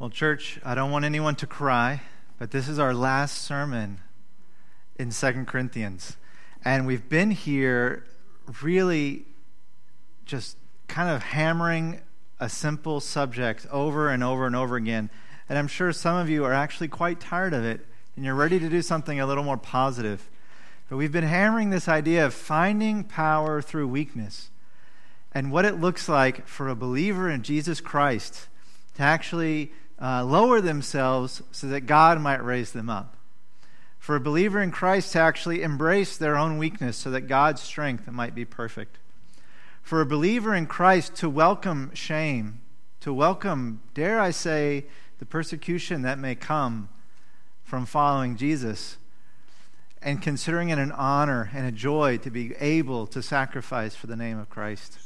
Well, church, I don't want anyone to cry, but this is our last sermon in Second Corinthians. And we've been here really just kind of hammering a simple subject over and over and over again. And I'm sure some of you are actually quite tired of it and you're ready to do something a little more positive. But we've been hammering this idea of finding power through weakness and what it looks like for a believer in Jesus Christ to actually uh, lower themselves so that God might raise them up. For a believer in Christ to actually embrace their own weakness so that God's strength might be perfect. For a believer in Christ to welcome shame, to welcome, dare I say, the persecution that may come from following Jesus, and considering it an honor and a joy to be able to sacrifice for the name of Christ.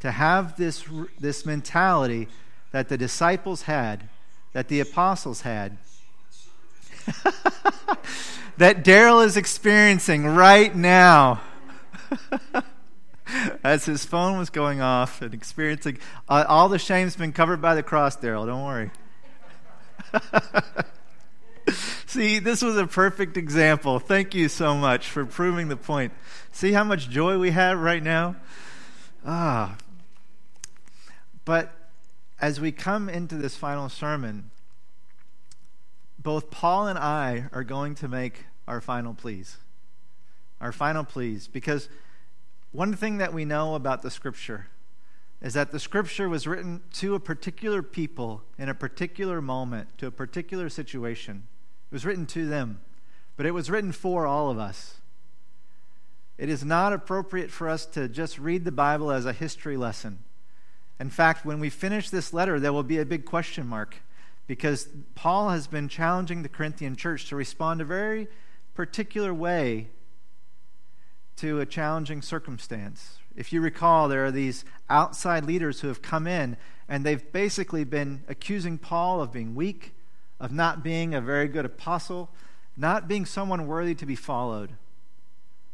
To have this, this mentality that the disciples had that the apostles had. that Daryl is experiencing right now. As his phone was going off and experiencing uh, all the shame's been covered by the cross, Daryl. Don't worry. See, this was a perfect example. Thank you so much for proving the point. See how much joy we have right now? Ah. But as we come into this final sermon, both Paul and I are going to make our final pleas. Our final pleas. Because one thing that we know about the Scripture is that the Scripture was written to a particular people in a particular moment, to a particular situation. It was written to them, but it was written for all of us. It is not appropriate for us to just read the Bible as a history lesson in fact, when we finish this letter, there will be a big question mark because Paul has been challenging the Corinthian church to respond a very particular way to a challenging circumstance. If you recall, there are these outside leaders who have come in and they've basically been accusing Paul of being weak, of not being a very good apostle, not being someone worthy to be followed.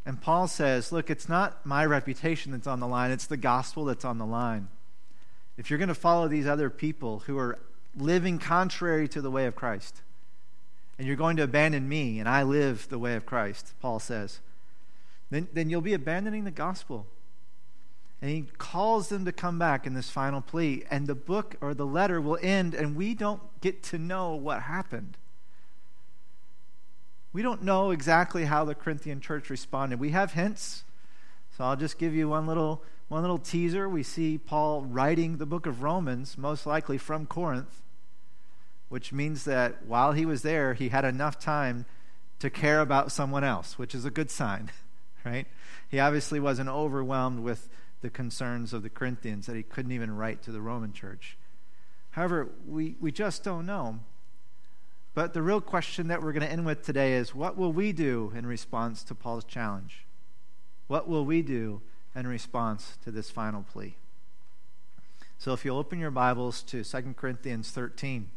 And Paul says, Look, it's not my reputation that's on the line, it's the gospel that's on the line if you're going to follow these other people who are living contrary to the way of Christ, and you're going to abandon me, and I live the way of Christ, Paul says, then, then you'll be abandoning the gospel. And he calls them to come back in this final plea. And the book or the letter will end, and we don't get to know what happened. We don't know exactly how the Corinthian church responded. We have hints. So I'll just give you one little one little teaser we see Paul writing the book of Romans, most likely from Corinth, which means that while he was there, he had enough time to care about someone else, which is a good sign, right? He obviously wasn't overwhelmed with the concerns of the Corinthians that he couldn't even write to the Roman church. However, we, we just don't know. But the real question that we're going to end with today is what will we do in response to Paul's challenge? What will we do in response to this final plea. So if you'll open your Bibles to 2 Corinthians 13,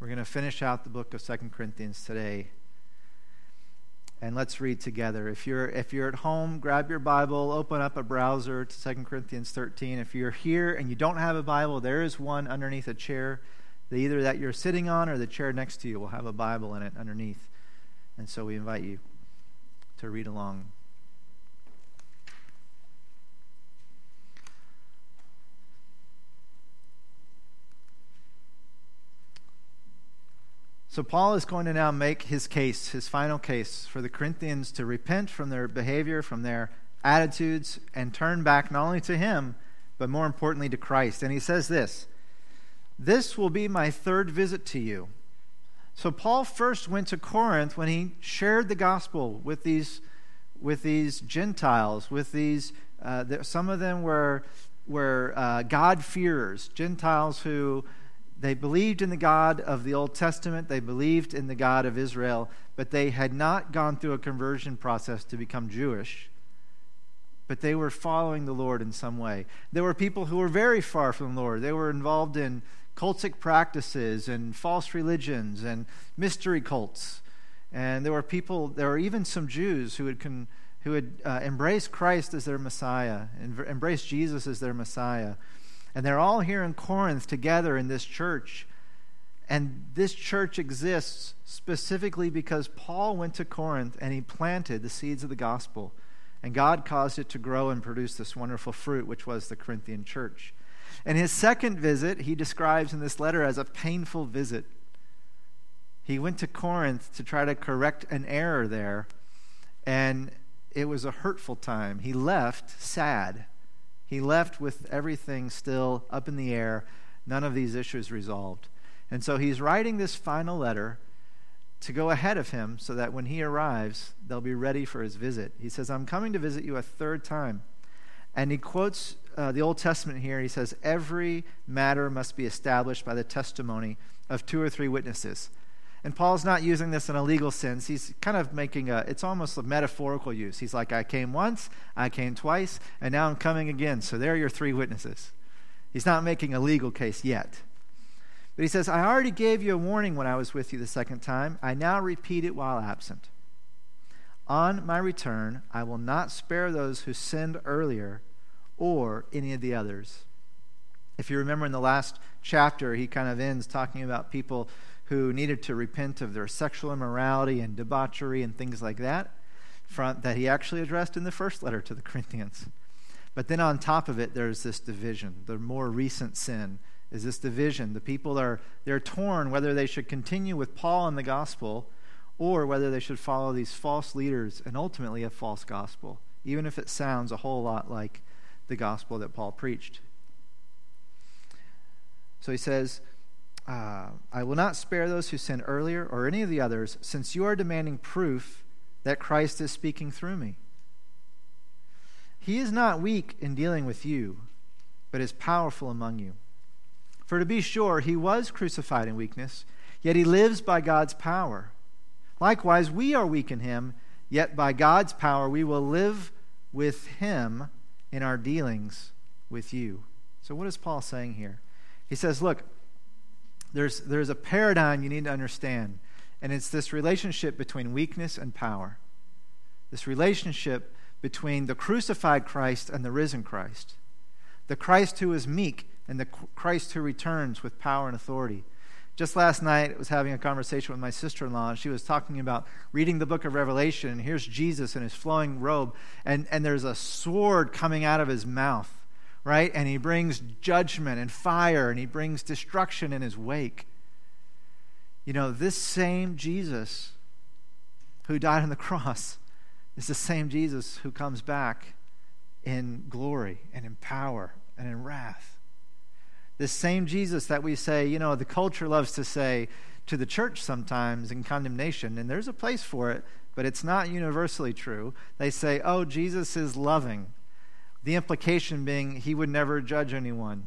we're going to finish out the book of 2 Corinthians today. And let's read together. If you're, if you're at home, grab your Bible, open up a browser to 2 Corinthians 13. If you're here and you don't have a Bible, there is one underneath a chair. Either that you're sitting on or the chair next to you will have a Bible in it underneath. And so we invite you to read along So, Paul is going to now make his case, his final case, for the Corinthians to repent from their behavior, from their attitudes, and turn back not only to him, but more importantly to Christ. And he says this This will be my third visit to you. So, Paul first went to Corinth when he shared the gospel with these, with these Gentiles, with these, uh, some of them were, were uh, God-fearers, Gentiles who they believed in the God of the Old Testament, they believed in the God of Israel, but they had not gone through a conversion process to become Jewish. But they were following the Lord in some way. There were people who were very far from the Lord. They were involved in cultic practices and false religions and mystery cults. And there were people, there were even some Jews who had, con, who had uh, embraced Christ as their Messiah, embraced Jesus as their Messiah And they're all here in Corinth together in this church. And this church exists specifically because Paul went to Corinth and he planted the seeds of the gospel. And God caused it to grow and produce this wonderful fruit, which was the Corinthian church. And his second visit, he describes in this letter as a painful visit. He went to Corinth to try to correct an error there, and it was a hurtful time. He left sad. He left with everything still up in the air, none of these issues resolved. And so he's writing this final letter to go ahead of him so that when he arrives, they'll be ready for his visit. He says, I'm coming to visit you a third time. And he quotes uh, the Old Testament here. He says, Every matter must be established by the testimony of two or three witnesses. And Paul's not using this in a legal sense. He's kind of making a, it's almost a metaphorical use. He's like, I came once, I came twice, and now I'm coming again. So there are your three witnesses. He's not making a legal case yet. But he says, I already gave you a warning when I was with you the second time. I now repeat it while absent. On my return, I will not spare those who sinned earlier or any of the others. If you remember in the last chapter, he kind of ends talking about people who needed to repent of their sexual immorality and debauchery and things like that, front, that he actually addressed in the first letter to the Corinthians. But then on top of it, there's this division. The more recent sin is this division. The people are they're torn whether they should continue with Paul and the gospel or whether they should follow these false leaders and ultimately a false gospel, even if it sounds a whole lot like the gospel that Paul preached. So he says, uh, I will not spare those who sinned earlier or any of the others, since you are demanding proof that Christ is speaking through me. He is not weak in dealing with you, but is powerful among you. For to be sure, he was crucified in weakness, yet he lives by God's power. Likewise, we are weak in him, yet by God's power we will live with him in our dealings with you. So, what is Paul saying here? He says, Look, there's, there's a paradigm you need to understand, and it's this relationship between weakness and power. This relationship between the crucified Christ and the risen Christ. The Christ who is meek and the Christ who returns with power and authority. Just last night, I was having a conversation with my sister in law, and she was talking about reading the book of Revelation. And here's Jesus in his flowing robe, and, and there's a sword coming out of his mouth right? And he brings judgment and fire and he brings destruction in his wake. You know, this same Jesus who died on the cross is the same Jesus who comes back in glory and in power and in wrath. This same Jesus that we say, you know, the culture loves to say to the church sometimes in condemnation, and there's a place for it, but it's not universally true. They say, oh, Jesus is loving. The implication being he would never judge anyone.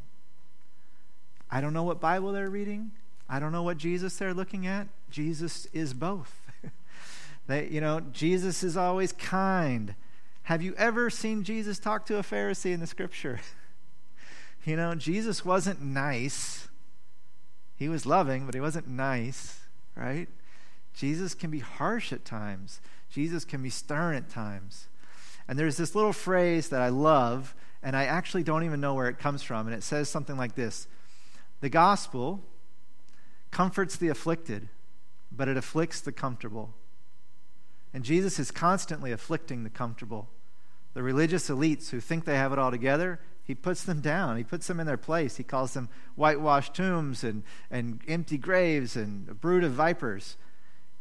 I don't know what Bible they're reading. I don't know what Jesus they're looking at. Jesus is both. they, you know, Jesus is always kind. Have you ever seen Jesus talk to a Pharisee in the scripture? you know, Jesus wasn't nice. He was loving, but he wasn't nice, right? Jesus can be harsh at times. Jesus can be stern at times. And there's this little phrase that I love, and I actually don't even know where it comes from. And it says something like this The gospel comforts the afflicted, but it afflicts the comfortable. And Jesus is constantly afflicting the comfortable. The religious elites who think they have it all together, he puts them down. He puts them in their place. He calls them whitewashed tombs and, and empty graves and a brood of vipers.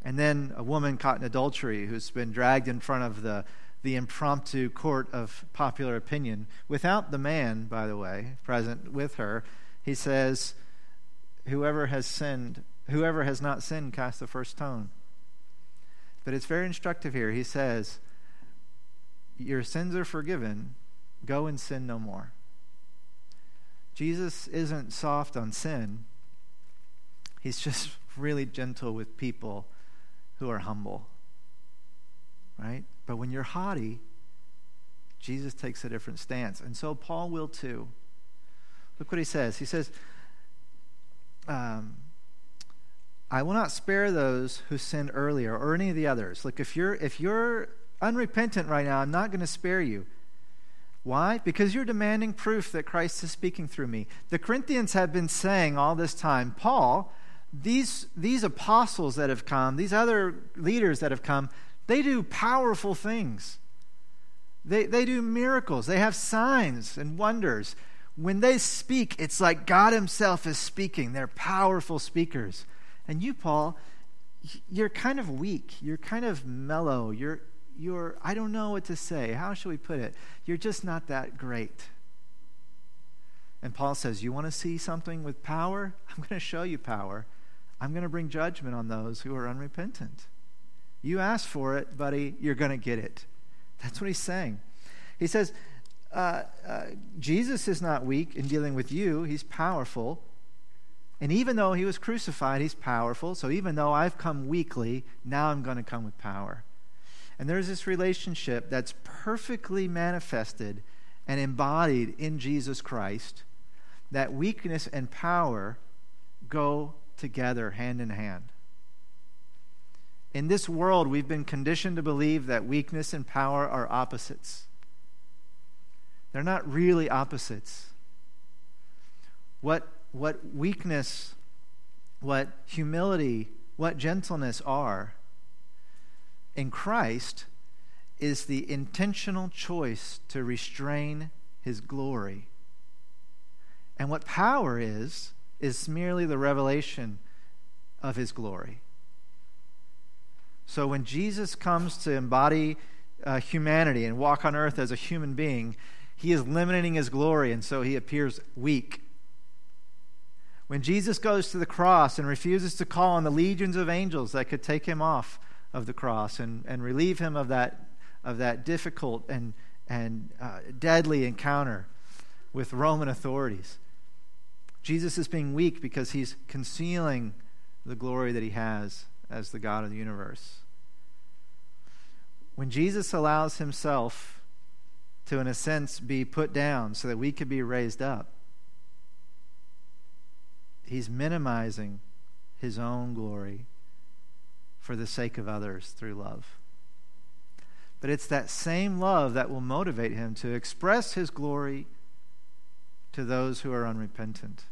And then a woman caught in adultery who's been dragged in front of the the impromptu court of popular opinion without the man, by the way, present with her. He says, Whoever has sinned, whoever has not sinned, cast the first stone. But it's very instructive here. He says, Your sins are forgiven. Go and sin no more. Jesus isn't soft on sin, he's just really gentle with people who are humble. Right? But when you're haughty, Jesus takes a different stance. And so Paul will too. Look what he says. He says, um, I will not spare those who sinned earlier or any of the others. Look, if you're if you're unrepentant right now, I'm not going to spare you. Why? Because you're demanding proof that Christ is speaking through me. The Corinthians have been saying all this time, Paul, these, these apostles that have come, these other leaders that have come, they do powerful things. They, they do miracles. They have signs and wonders. When they speak, it's like God Himself is speaking. They're powerful speakers. And you, Paul, you're kind of weak. You're kind of mellow. You're, you're, I don't know what to say. How should we put it? You're just not that great. And Paul says, You want to see something with power? I'm going to show you power. I'm going to bring judgment on those who are unrepentant. You asked for it, buddy, you're going to get it. That's what he's saying. He says, uh, uh, Jesus is not weak in dealing with you, he's powerful. And even though he was crucified, he's powerful. So even though I've come weakly, now I'm going to come with power. And there's this relationship that's perfectly manifested and embodied in Jesus Christ that weakness and power go together hand in hand. In this world, we've been conditioned to believe that weakness and power are opposites. They're not really opposites. What, what weakness, what humility, what gentleness are in Christ is the intentional choice to restrain his glory. And what power is, is merely the revelation of his glory. So when Jesus comes to embody uh, humanity and walk on earth as a human being, he is limiting his glory, and so he appears weak. When Jesus goes to the cross and refuses to call on the legions of angels that could take him off of the cross and, and relieve him of that, of that difficult and, and uh, deadly encounter with Roman authorities, Jesus is being weak because he's concealing the glory that he has as the God of the universe. When Jesus allows himself to, in a sense, be put down so that we could be raised up, he's minimizing his own glory for the sake of others through love. But it's that same love that will motivate him to express his glory to those who are unrepentant.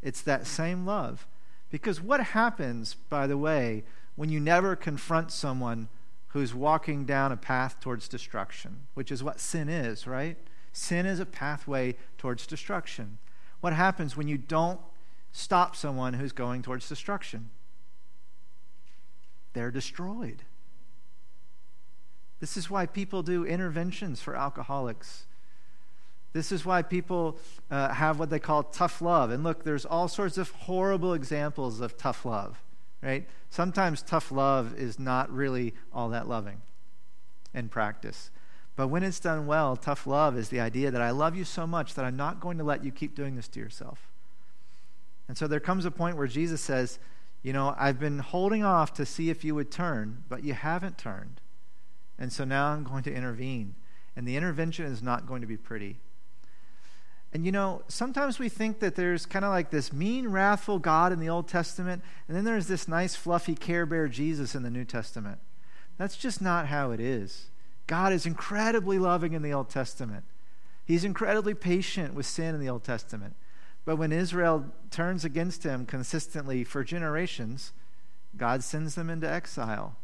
It's that same love. Because what happens, by the way, when you never confront someone who's walking down a path towards destruction, which is what sin is, right? Sin is a pathway towards destruction. What happens when you don't stop someone who's going towards destruction? They're destroyed. This is why people do interventions for alcoholics this is why people uh, have what they call tough love. And look, there's all sorts of horrible examples of tough love, right? Sometimes tough love is not really all that loving in practice. But when it's done well, tough love is the idea that I love you so much that I'm not going to let you keep doing this to yourself. And so there comes a point where Jesus says, You know, I've been holding off to see if you would turn, but you haven't turned. And so now I'm going to intervene. And the intervention is not going to be pretty. And you know, sometimes we think that there's kind of like this mean, wrathful God in the Old Testament, and then there's this nice, fluffy Care Bear Jesus in the New Testament. That's just not how it is. God is incredibly loving in the Old Testament, He's incredibly patient with sin in the Old Testament. But when Israel turns against Him consistently for generations, God sends them into exile.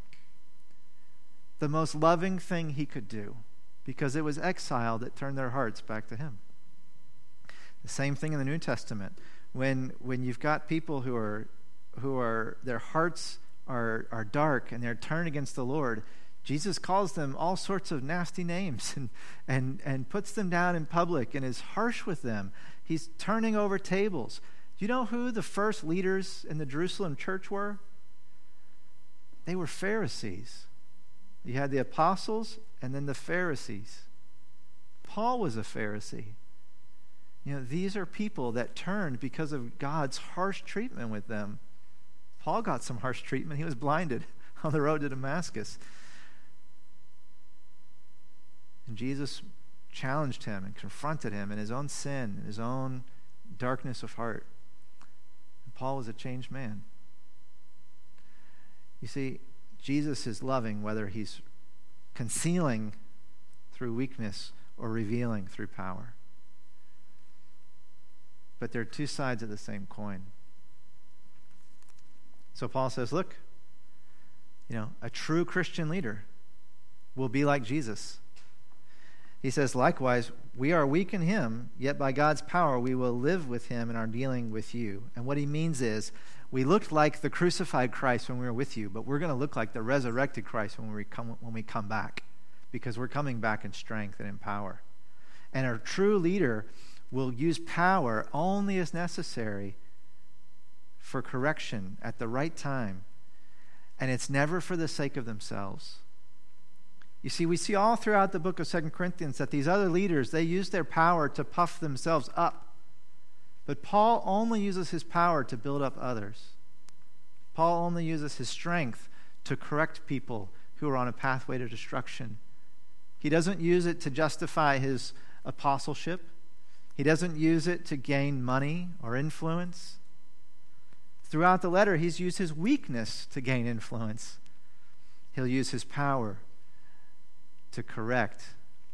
The most loving thing He could do, because it was exile that turned their hearts back to Him. The same thing in the New Testament. When, when you've got people who are, who are their hearts are, are dark and they're turned against the Lord, Jesus calls them all sorts of nasty names and, and, and puts them down in public and is harsh with them. He's turning over tables. Do you know who the first leaders in the Jerusalem church were? They were Pharisees. You had the apostles and then the Pharisees. Paul was a Pharisee. You know, these are people that turned because of God's harsh treatment with them. Paul got some harsh treatment. He was blinded on the road to Damascus. And Jesus challenged him and confronted him in his own sin, in his own darkness of heart. And Paul was a changed man. You see, Jesus is loving whether he's concealing through weakness or revealing through power. But they're two sides of the same coin. So Paul says, look, you know, a true Christian leader will be like Jesus. He says, likewise, we are weak in him, yet by God's power we will live with him in our dealing with you. And what he means is, we looked like the crucified Christ when we were with you, but we're going to look like the resurrected Christ when we come, when we come back, because we're coming back in strength and in power. And a true leader will use power only as necessary for correction at the right time. And it's never for the sake of themselves. You see, we see all throughout the book of Second Corinthians that these other leaders, they use their power to puff themselves up. But Paul only uses his power to build up others. Paul only uses his strength to correct people who are on a pathway to destruction. He doesn't use it to justify his apostleship. He doesn't use it to gain money or influence. Throughout the letter, he's used his weakness to gain influence. He'll use his power to correct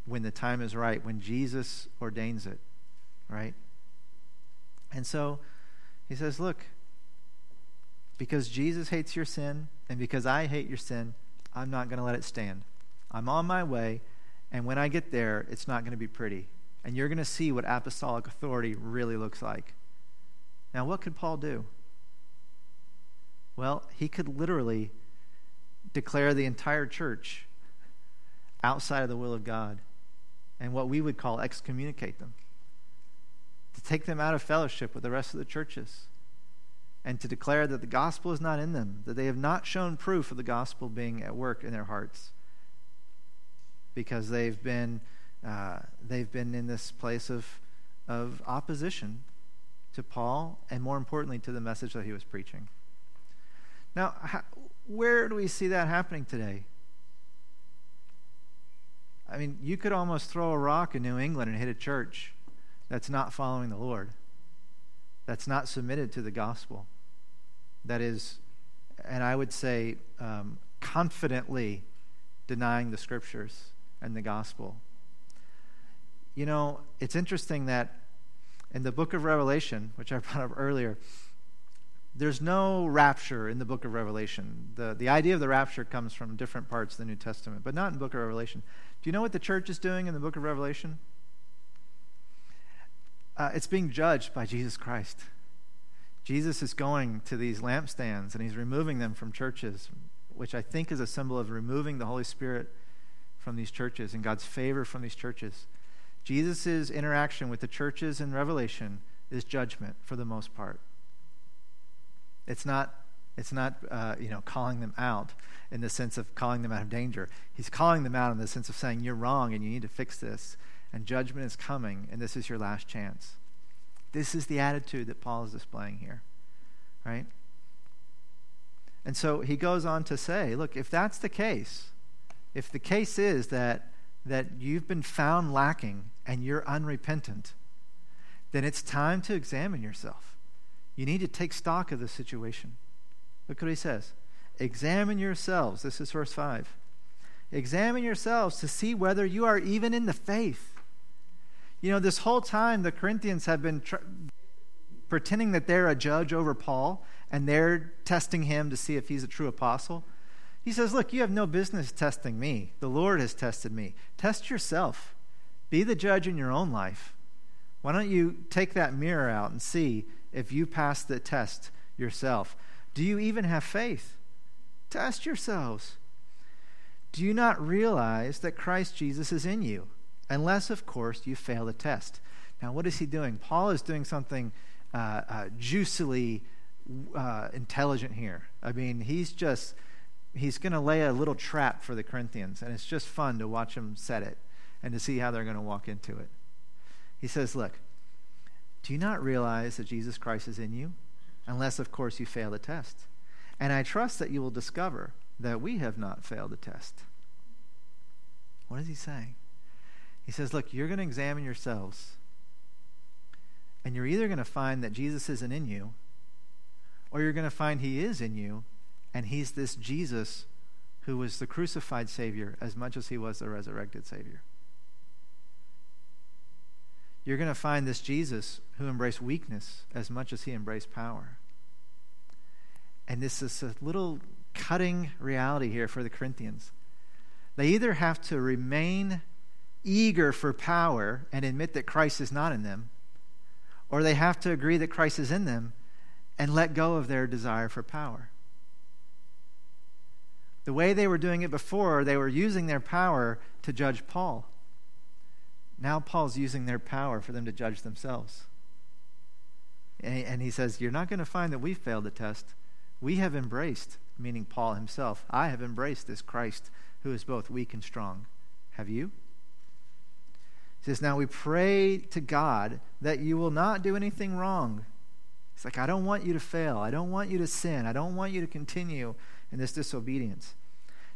when the time is right, when Jesus ordains it, right? And so he says, Look, because Jesus hates your sin and because I hate your sin, I'm not going to let it stand. I'm on my way, and when I get there, it's not going to be pretty. And you're going to see what apostolic authority really looks like. Now, what could Paul do? Well, he could literally declare the entire church outside of the will of God and what we would call excommunicate them, to take them out of fellowship with the rest of the churches, and to declare that the gospel is not in them, that they have not shown proof of the gospel being at work in their hearts because they've been, uh, they've been in this place of, of opposition to Paul and, more importantly, to the message that he was preaching. Now, how, where do we see that happening today? I mean, you could almost throw a rock in New England and hit a church that's not following the Lord, that's not submitted to the gospel, that is, and I would say, um, confidently denying the scriptures and the gospel. You know, it's interesting that in the book of Revelation, which I brought up earlier, there's no rapture in the book of Revelation. The, the idea of the rapture comes from different parts of the New Testament, but not in the book of Revelation. Do you know what the church is doing in the book of Revelation? Uh, it's being judged by Jesus Christ. Jesus is going to these lampstands and he's removing them from churches, which I think is a symbol of removing the Holy Spirit from these churches and God's favor from these churches. Jesus' interaction with the churches in Revelation is judgment for the most part. It's not, it's not uh, you know, calling them out in the sense of calling them out of danger. He's calling them out in the sense of saying, You're wrong and you need to fix this. And judgment is coming, and this is your last chance. This is the attitude that Paul is displaying here, right? And so he goes on to say, Look, if that's the case, if the case is that, that you've been found lacking and you're unrepentant, then it's time to examine yourself. You need to take stock of the situation. Look what he says. Examine yourselves. This is verse 5. Examine yourselves to see whether you are even in the faith. You know, this whole time the Corinthians have been tr- pretending that they're a judge over Paul and they're testing him to see if he's a true apostle. He says, Look, you have no business testing me. The Lord has tested me. Test yourself. Be the judge in your own life. Why don't you take that mirror out and see if you pass the test yourself? Do you even have faith? Test yourselves. Do you not realize that Christ Jesus is in you? Unless, of course, you fail the test. Now, what is he doing? Paul is doing something uh, uh, juicily uh, intelligent here. I mean, he's just, he's going to lay a little trap for the Corinthians, and it's just fun to watch him set it and to see how they're going to walk into it. He says, Look, do you not realize that Jesus Christ is in you? Unless, of course, you fail the test. And I trust that you will discover that we have not failed the test. What is he saying? He says, Look, you're going to examine yourselves, and you're either going to find that Jesus isn't in you, or you're going to find he is in you, and he's this Jesus who was the crucified Savior as much as he was the resurrected Savior. You're going to find this Jesus who embraced weakness as much as he embraced power. And this is a little cutting reality here for the Corinthians. They either have to remain eager for power and admit that Christ is not in them, or they have to agree that Christ is in them and let go of their desire for power. The way they were doing it before, they were using their power to judge Paul. Now Paul's using their power for them to judge themselves. And he says, You're not going to find that we failed the test. We have embraced, meaning Paul himself, I have embraced this Christ who is both weak and strong. Have you? He says, Now we pray to God that you will not do anything wrong. It's like, I don't want you to fail. I don't want you to sin. I don't want you to continue in this disobedience.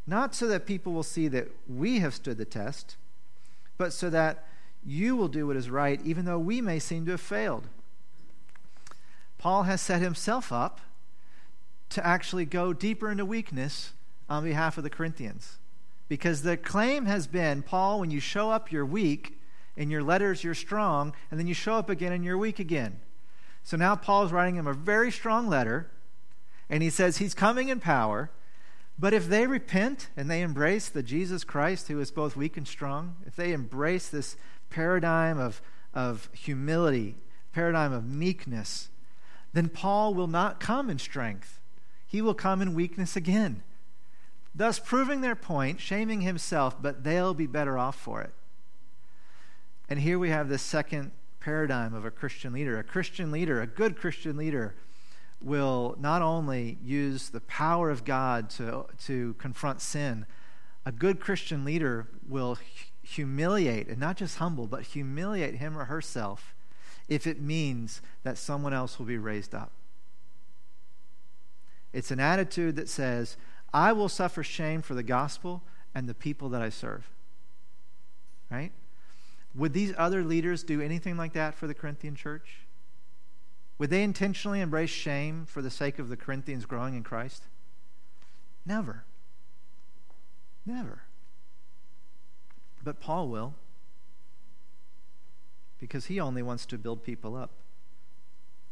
Not so that people will see that we have stood the test, but so that you will do what is right, even though we may seem to have failed. Paul has set himself up to actually go deeper into weakness on behalf of the Corinthians. Because the claim has been, Paul, when you show up, you're weak. In your letters, you're strong. And then you show up again and you're weak again. So now Paul is writing him a very strong letter. And he says he's coming in power. But if they repent and they embrace the Jesus Christ who is both weak and strong, if they embrace this paradigm of, of humility, paradigm of meekness, then Paul will not come in strength. He will come in weakness again. Thus, proving their point, shaming himself, but they'll be better off for it. And here we have the second paradigm of a Christian leader. A Christian leader, a good Christian leader, will not only use the power of God to, to confront sin, a good Christian leader will humiliate, and not just humble, but humiliate him or herself if it means that someone else will be raised up. It's an attitude that says, I will suffer shame for the gospel and the people that I serve. Right? Would these other leaders do anything like that for the Corinthian church? Would they intentionally embrace shame for the sake of the Corinthians growing in Christ? Never. Never. But Paul will, because he only wants to build people up.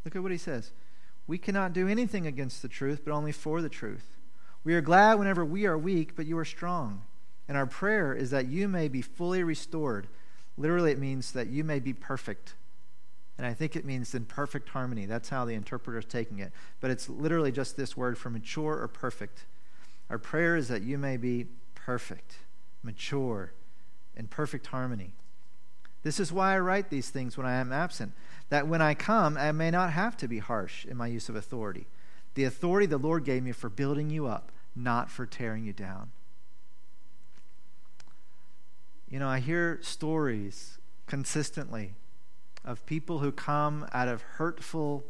Look at what he says. We cannot do anything against the truth, but only for the truth. We are glad whenever we are weak, but you are strong. And our prayer is that you may be fully restored. Literally, it means that you may be perfect. And I think it means in perfect harmony. That's how the interpreter is taking it. But it's literally just this word for mature or perfect. Our prayer is that you may be perfect, mature, in perfect harmony. This is why I write these things when I am absent, that when I come, I may not have to be harsh in my use of authority. The authority the Lord gave me for building you up, not for tearing you down. You know, I hear stories consistently of people who come out of hurtful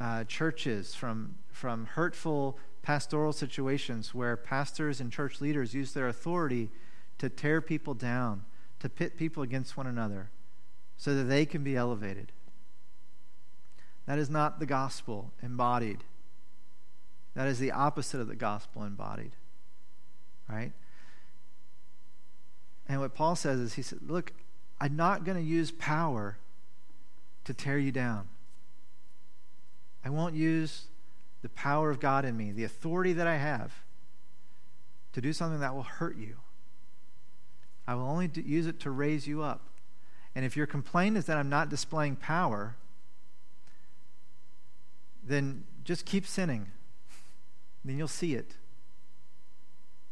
uh, churches, from, from hurtful pastoral situations where pastors and church leaders use their authority to tear people down, to pit people against one another, so that they can be elevated. That is not the gospel embodied. That is the opposite of the gospel embodied. Right? And what Paul says is, he said, Look, I'm not going to use power to tear you down. I won't use the power of God in me, the authority that I have, to do something that will hurt you. I will only use it to raise you up. And if your complaint is that I'm not displaying power, then just keep sinning. Then you'll see it.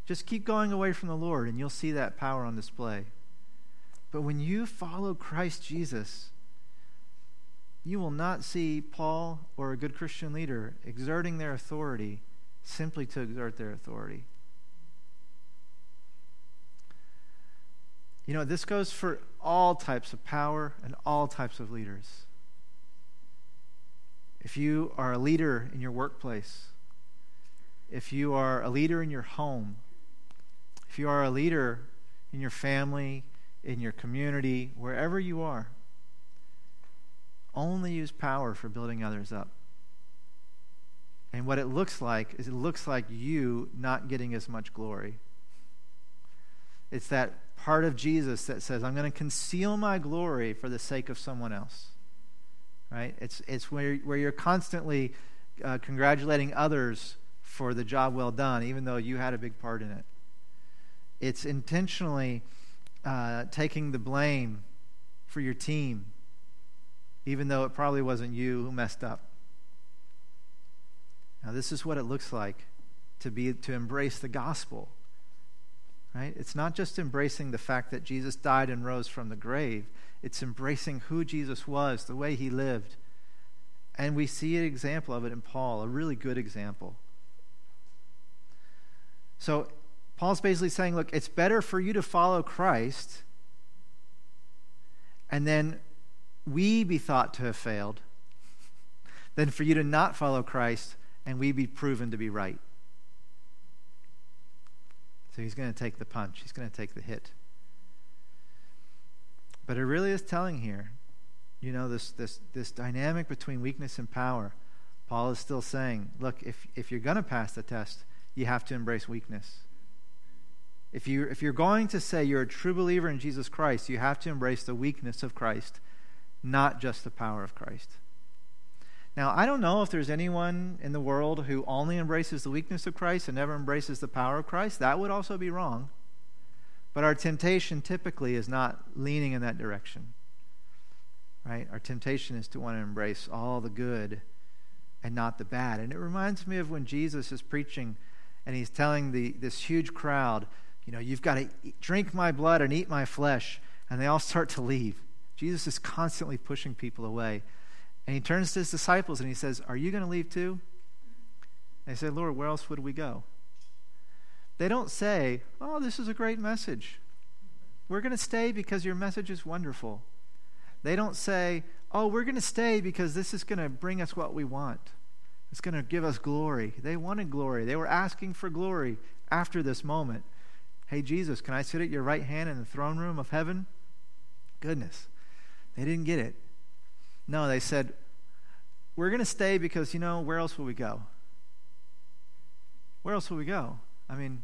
Just keep going away from the Lord, and you'll see that power on display. But when you follow Christ Jesus, you will not see Paul or a good Christian leader exerting their authority simply to exert their authority. You know, this goes for all types of power and all types of leaders. If you are a leader in your workplace, if you are a leader in your home, if you are a leader in your family, in your community, wherever you are, only use power for building others up. And what it looks like is it looks like you not getting as much glory. It's that part of Jesus that says, I'm going to conceal my glory for the sake of someone else. Right? It's, it's where, where you're constantly uh, congratulating others for the job well done, even though you had a big part in it. It's intentionally uh, taking the blame for your team, even though it probably wasn't you who messed up. Now, this is what it looks like to be to embrace the gospel. Right? It's not just embracing the fact that Jesus died and rose from the grave. It's embracing who Jesus was, the way he lived. And we see an example of it in Paul, a really good example. So Paul's basically saying, look, it's better for you to follow Christ and then we be thought to have failed than for you to not follow Christ and we be proven to be right. So he's going to take the punch, he's going to take the hit. But it really is telling here, you know, this, this, this dynamic between weakness and power. Paul is still saying, look, if, if you're going to pass the test, you have to embrace weakness. If, you, if you're going to say you're a true believer in Jesus Christ, you have to embrace the weakness of Christ, not just the power of Christ. Now, I don't know if there's anyone in the world who only embraces the weakness of Christ and never embraces the power of Christ. That would also be wrong. But our temptation typically is not leaning in that direction. Right? Our temptation is to want to embrace all the good and not the bad. And it reminds me of when Jesus is preaching and he's telling the, this huge crowd, you know, you've got to drink my blood and eat my flesh. And they all start to leave. Jesus is constantly pushing people away. And he turns to his disciples and he says, Are you going to leave too? And they say, Lord, where else would we go? They don't say, Oh, this is a great message. We're going to stay because your message is wonderful. They don't say, Oh, we're going to stay because this is going to bring us what we want. It's going to give us glory. They wanted glory. They were asking for glory after this moment. Hey, Jesus, can I sit at your right hand in the throne room of heaven? Goodness. They didn't get it. No, they said, We're going to stay because, you know, where else will we go? Where else will we go? I mean,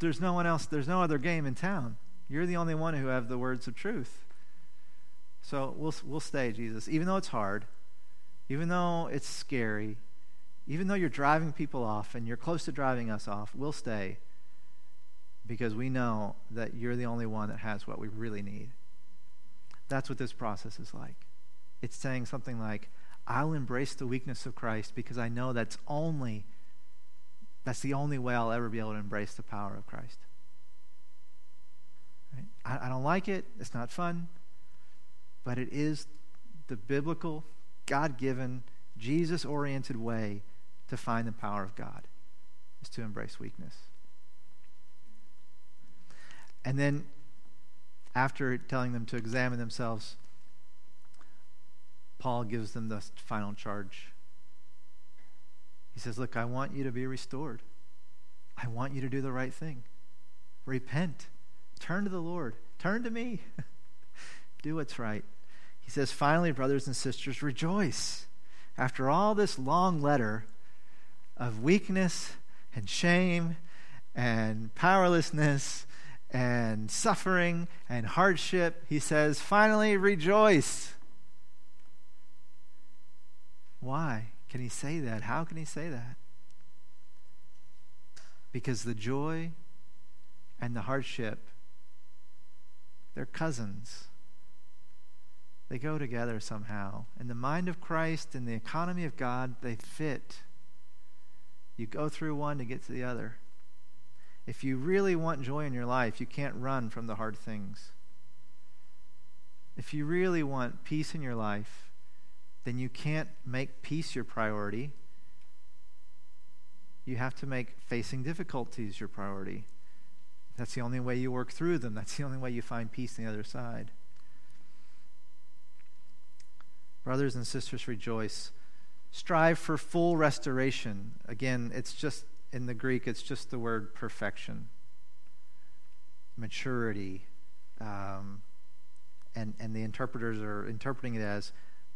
there's no one else, there's no other game in town. You're the only one who have the words of truth. So we'll, we'll stay, Jesus, even though it's hard, even though it's scary, even though you're driving people off and you're close to driving us off, we'll stay because we know that you're the only one that has what we really need. That's what this process is like. It's saying something like, I'll embrace the weakness of Christ because I know that's only that's the only way I'll ever be able to embrace the power of Christ. Right? I, I don't like it. It's not fun. But it is the biblical, God given, Jesus oriented way to find the power of God is to embrace weakness. And then, after telling them to examine themselves, Paul gives them the final charge. He says, Look, I want you to be restored. I want you to do the right thing. Repent. Turn to the Lord. Turn to me. do what's right. He says, Finally, brothers and sisters, rejoice. After all this long letter of weakness and shame and powerlessness and suffering and hardship, he says, Finally, rejoice. Why can he say that? How can he say that? Because the joy and the hardship, they're cousins. They go together somehow. In the mind of Christ in the economy of God, they fit. You go through one to get to the other. If you really want joy in your life, you can't run from the hard things. If you really want peace in your life, then you can't make peace your priority. You have to make facing difficulties your priority. That's the only way you work through them. That's the only way you find peace on the other side. Brothers and sisters, rejoice. Strive for full restoration. Again, it's just in the Greek, it's just the word perfection, maturity. Um, and, and the interpreters are interpreting it as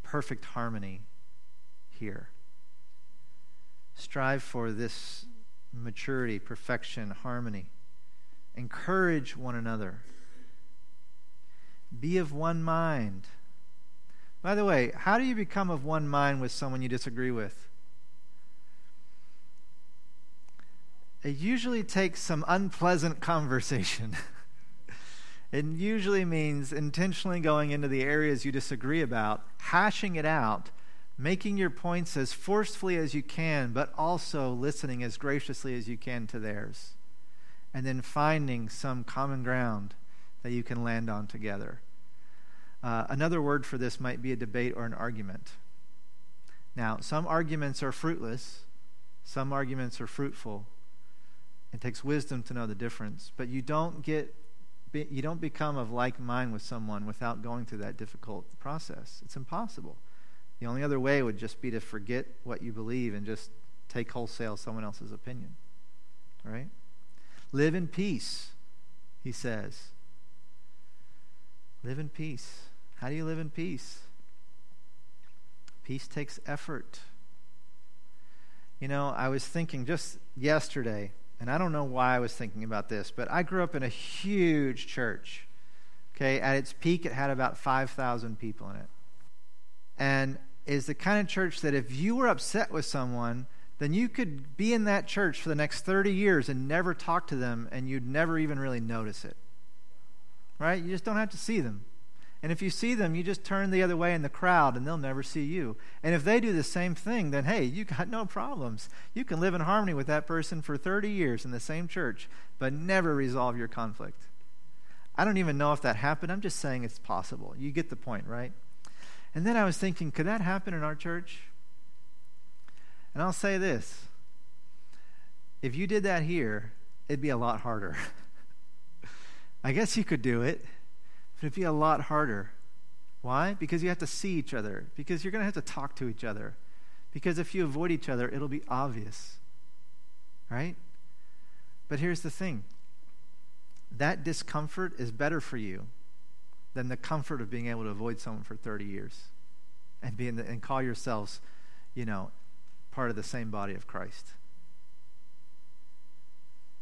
perfect harmony here. Strive for this maturity, perfection, harmony. Encourage one another. Be of one mind. By the way, how do you become of one mind with someone you disagree with? It usually takes some unpleasant conversation. It usually means intentionally going into the areas you disagree about, hashing it out, making your points as forcefully as you can, but also listening as graciously as you can to theirs. And then finding some common ground that you can land on together. Uh, another word for this might be a debate or an argument. Now, some arguments are fruitless, some arguments are fruitful. It takes wisdom to know the difference, but you don't get you don't become of like mind with someone without going through that difficult process. It's impossible. The only other way would just be to forget what you believe and just take wholesale someone else's opinion. Right? Live in peace, he says. Live in peace. How do you live in peace? Peace takes effort. You know, I was thinking just yesterday, and I don't know why I was thinking about this, but I grew up in a huge church. Okay, at its peak, it had about 5,000 people in it. And is the kind of church that if you were upset with someone, then you could be in that church for the next 30 years and never talk to them, and you'd never even really notice it. Right? You just don't have to see them. And if you see them, you just turn the other way in the crowd and they'll never see you. And if they do the same thing, then hey, you got no problems. You can live in harmony with that person for 30 years in the same church, but never resolve your conflict. I don't even know if that happened. I'm just saying it's possible. You get the point, right? And then I was thinking, could that happen in our church? And I'll say this if you did that here, it'd be a lot harder. I guess you could do it it'd be a lot harder. Why? Because you have to see each other, because you're going to have to talk to each other. Because if you avoid each other, it'll be obvious. Right? But here's the thing that discomfort is better for you than the comfort of being able to avoid someone for 30 years and, be the, and call yourselves, you know, part of the same body of Christ.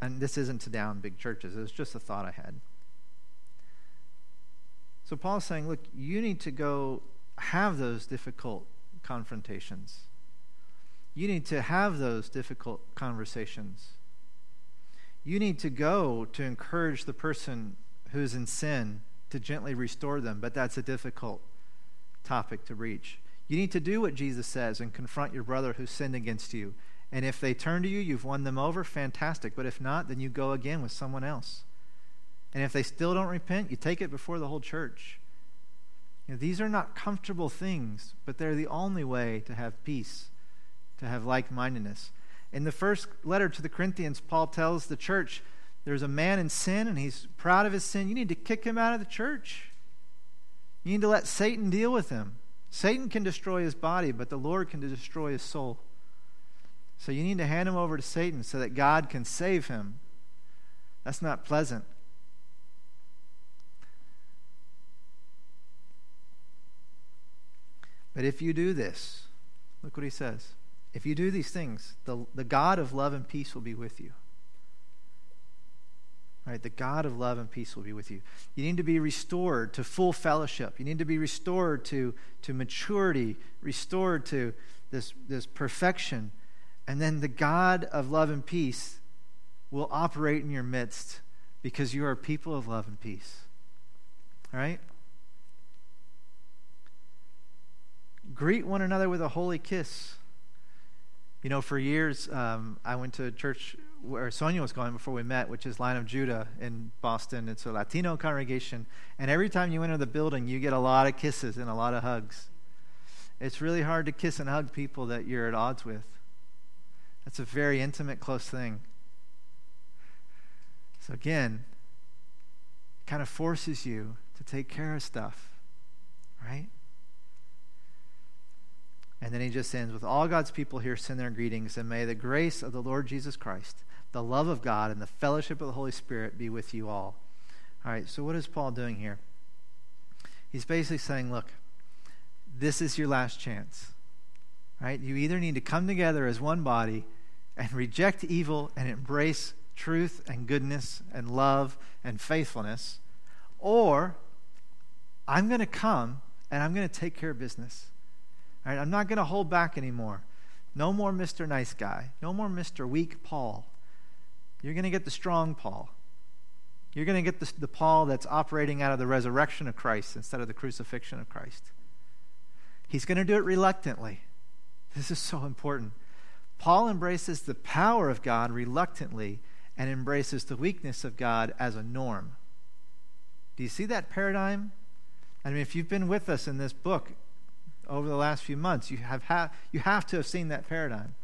And this isn't to down big churches, it was just a thought I had. So Paul's saying, look, you need to go have those difficult confrontations. You need to have those difficult conversations. You need to go to encourage the person who's in sin to gently restore them, but that's a difficult topic to reach. You need to do what Jesus says and confront your brother who sinned against you. And if they turn to you, you've won them over, fantastic. But if not, then you go again with someone else. And if they still don't repent, you take it before the whole church. You know, these are not comfortable things, but they're the only way to have peace, to have like mindedness. In the first letter to the Corinthians, Paul tells the church there's a man in sin and he's proud of his sin. You need to kick him out of the church. You need to let Satan deal with him. Satan can destroy his body, but the Lord can destroy his soul. So you need to hand him over to Satan so that God can save him. That's not pleasant. But if you do this, look what he says. If you do these things, the, the God of love and peace will be with you. Right? The God of love and peace will be with you. You need to be restored to full fellowship. You need to be restored to, to maturity, restored to this, this perfection. And then the God of love and peace will operate in your midst because you are people of love and peace. All right? Greet one another with a holy kiss. You know, for years, um, I went to a church where Sonia was going before we met, which is Lion of Judah in Boston. It's a Latino congregation. And every time you enter the building, you get a lot of kisses and a lot of hugs. It's really hard to kiss and hug people that you're at odds with. That's a very intimate, close thing. So, again, it kind of forces you to take care of stuff, right? And then he just ends with all God's people here send their greetings, and may the grace of the Lord Jesus Christ, the love of God, and the fellowship of the Holy Spirit be with you all. All right, so what is Paul doing here? He's basically saying, look, this is your last chance. Right? You either need to come together as one body and reject evil and embrace truth and goodness and love and faithfulness, or I'm going to come and I'm going to take care of business. Right, I'm not going to hold back anymore. No more Mr. Nice Guy. No more Mr. Weak Paul. You're going to get the strong Paul. You're going to get the, the Paul that's operating out of the resurrection of Christ instead of the crucifixion of Christ. He's going to do it reluctantly. This is so important. Paul embraces the power of God reluctantly and embraces the weakness of God as a norm. Do you see that paradigm? I mean, if you've been with us in this book over the last few months, you have, ha- you have to have seen that paradigm.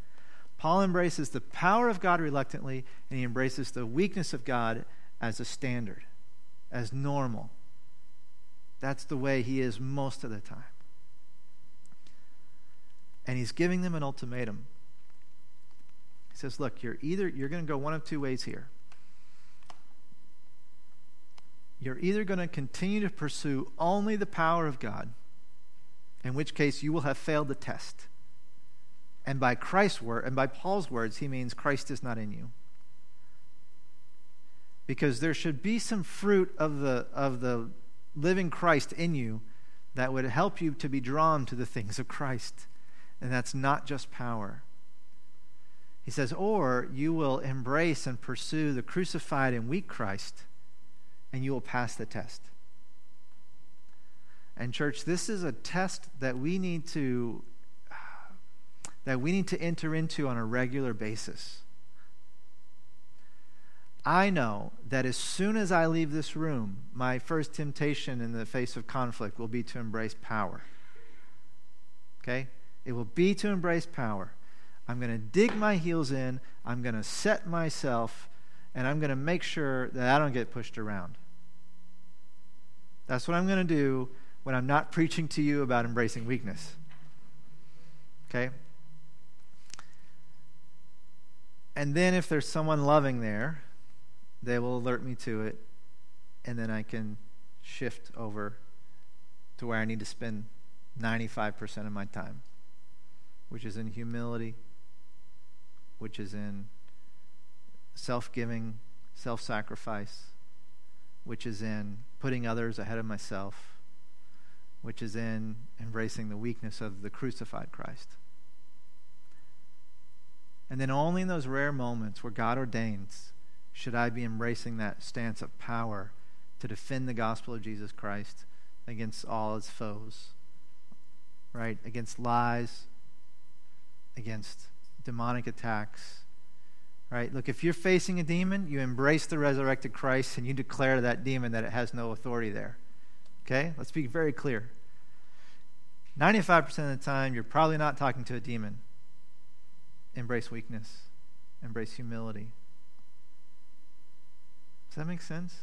Paul embraces the power of God reluctantly, and he embraces the weakness of God as a standard, as normal. That's the way he is most of the time. And he's giving them an ultimatum. He says, Look, you're either you're going to go one of two ways here. You're either going to continue to pursue only the power of God, in which case you will have failed the test. And by Christ's word, and by Paul's words, he means Christ is not in you. Because there should be some fruit of the, of the living Christ in you that would help you to be drawn to the things of Christ. And that's not just power. He says, or you will embrace and pursue the crucified and weak Christ, and you will pass the test. And church, this is a test that we need to that we need to enter into on a regular basis. I know that as soon as I leave this room, my first temptation in the face of conflict will be to embrace power. Okay? It will be to embrace power. I'm going to dig my heels in, I'm going to set myself, and I'm going to make sure that I don't get pushed around. That's what I'm going to do when I'm not preaching to you about embracing weakness. Okay? And then if there's someone loving there, they will alert me to it, and then I can shift over to where I need to spend 95% of my time, which is in humility, which is in self giving, self sacrifice, which is in putting others ahead of myself, which is in embracing the weakness of the crucified Christ. And then only in those rare moments where God ordains should I be embracing that stance of power to defend the gospel of Jesus Christ against all its foes, right? Against lies, against demonic attacks, right? Look, if you're facing a demon, you embrace the resurrected Christ and you declare to that demon that it has no authority there. Okay? Let's be very clear. 95% of the time, you're probably not talking to a demon embrace weakness, embrace humility. Does that make sense?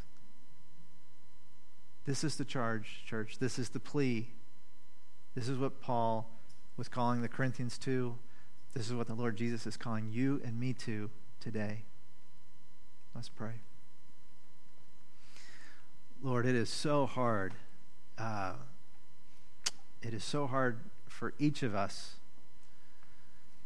This is the charge, church. This is the plea. This is what Paul was calling the Corinthians to. This is what the Lord Jesus is calling you and me to today. Let's pray. Lord, it is so hard. Uh, it is so hard for each of us